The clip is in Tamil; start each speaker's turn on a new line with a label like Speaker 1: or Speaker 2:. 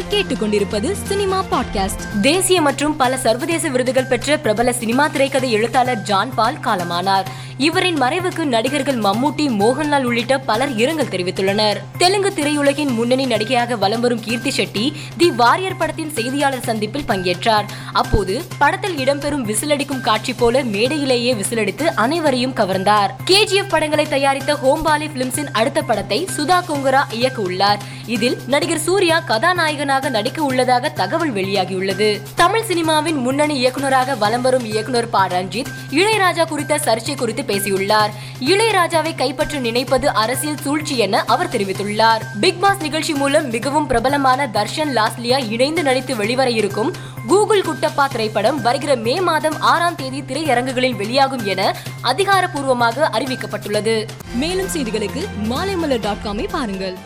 Speaker 1: நீங்கள் கேட்டுக்கொண்டிருப்பது சினிமா பாட்காஸ்ட்.
Speaker 2: தேசிய மற்றும் பல சர்வதேச விருதுகள் பெற்ற பிரபல சினிமா திரைக்கதை எழுத்தாளர் ஜான் பால் காலமானார். இவரின் மறைவுக்கு நடிகர்கள் மம்மூட்டி மோகன்லால் உள்ளிட்ட பலர் இரங்கல் தெரிவித்துள்ளனர். தெலுங்கு திரையுலகின் முன்னணி நடிகையாக வலம் வரும் கீர்த்தி ஷெட்டி தி வாரியர் படத்தின் செய்தியாளர் சந்திப்பில் பங்கேற்றார். அப்போது படத்தில் இடம்பெறும் விசிலடிக்கும் காட்சி போல மேடையிலேயே விசிலடித்து அனைவரையும் கவர்ந்தார். கேஜிஎஃப் படங்களை தயாரித்த ஹோம்பாலி பிலிம்ஸின் அடுத்த படத்தை சுதா கொங்கரா இயக்க உள்ளார் இதில் நடிகர் சூர்யா கதாநாயகனாக நடிக்க உள்ளதாக தகவல் வெளியாகியுள்ளது. தமிழ் சினிமாவின் முன்னணி இயக்குநராக வலம் வரும் இயக்குனர் ப. ரஞ்சித் இளையராஜா குறித்த சர்ச்சை குறித்து பேசியுள்ளார். இளையராஜாவை கைப்பற்ற நினைப்பது அரசியல் சூழ்ச்சி என அவர் தெரிவித்துள்ளார். பிக் பாஸ் நிகழ்ச்சி மூலம் மிகவும் பிரபலமான தர்ஷன் லாஸ்லியா இணைந்து நடித்து வெளிவர இருக்கும் கூகுள் குட்டப்பா திரைப்படம் வருகிற மே மாதம் ஆறாம் தேதி திரையரங்குகளில் வெளியாகும் என அதிகாரப்பூர்வமாக அறிவிக்கப்பட்டுள்ளது.
Speaker 1: மேலும் செய்திகளுக்கு மாலைமலர் டாட் காமை பாருங்கள்.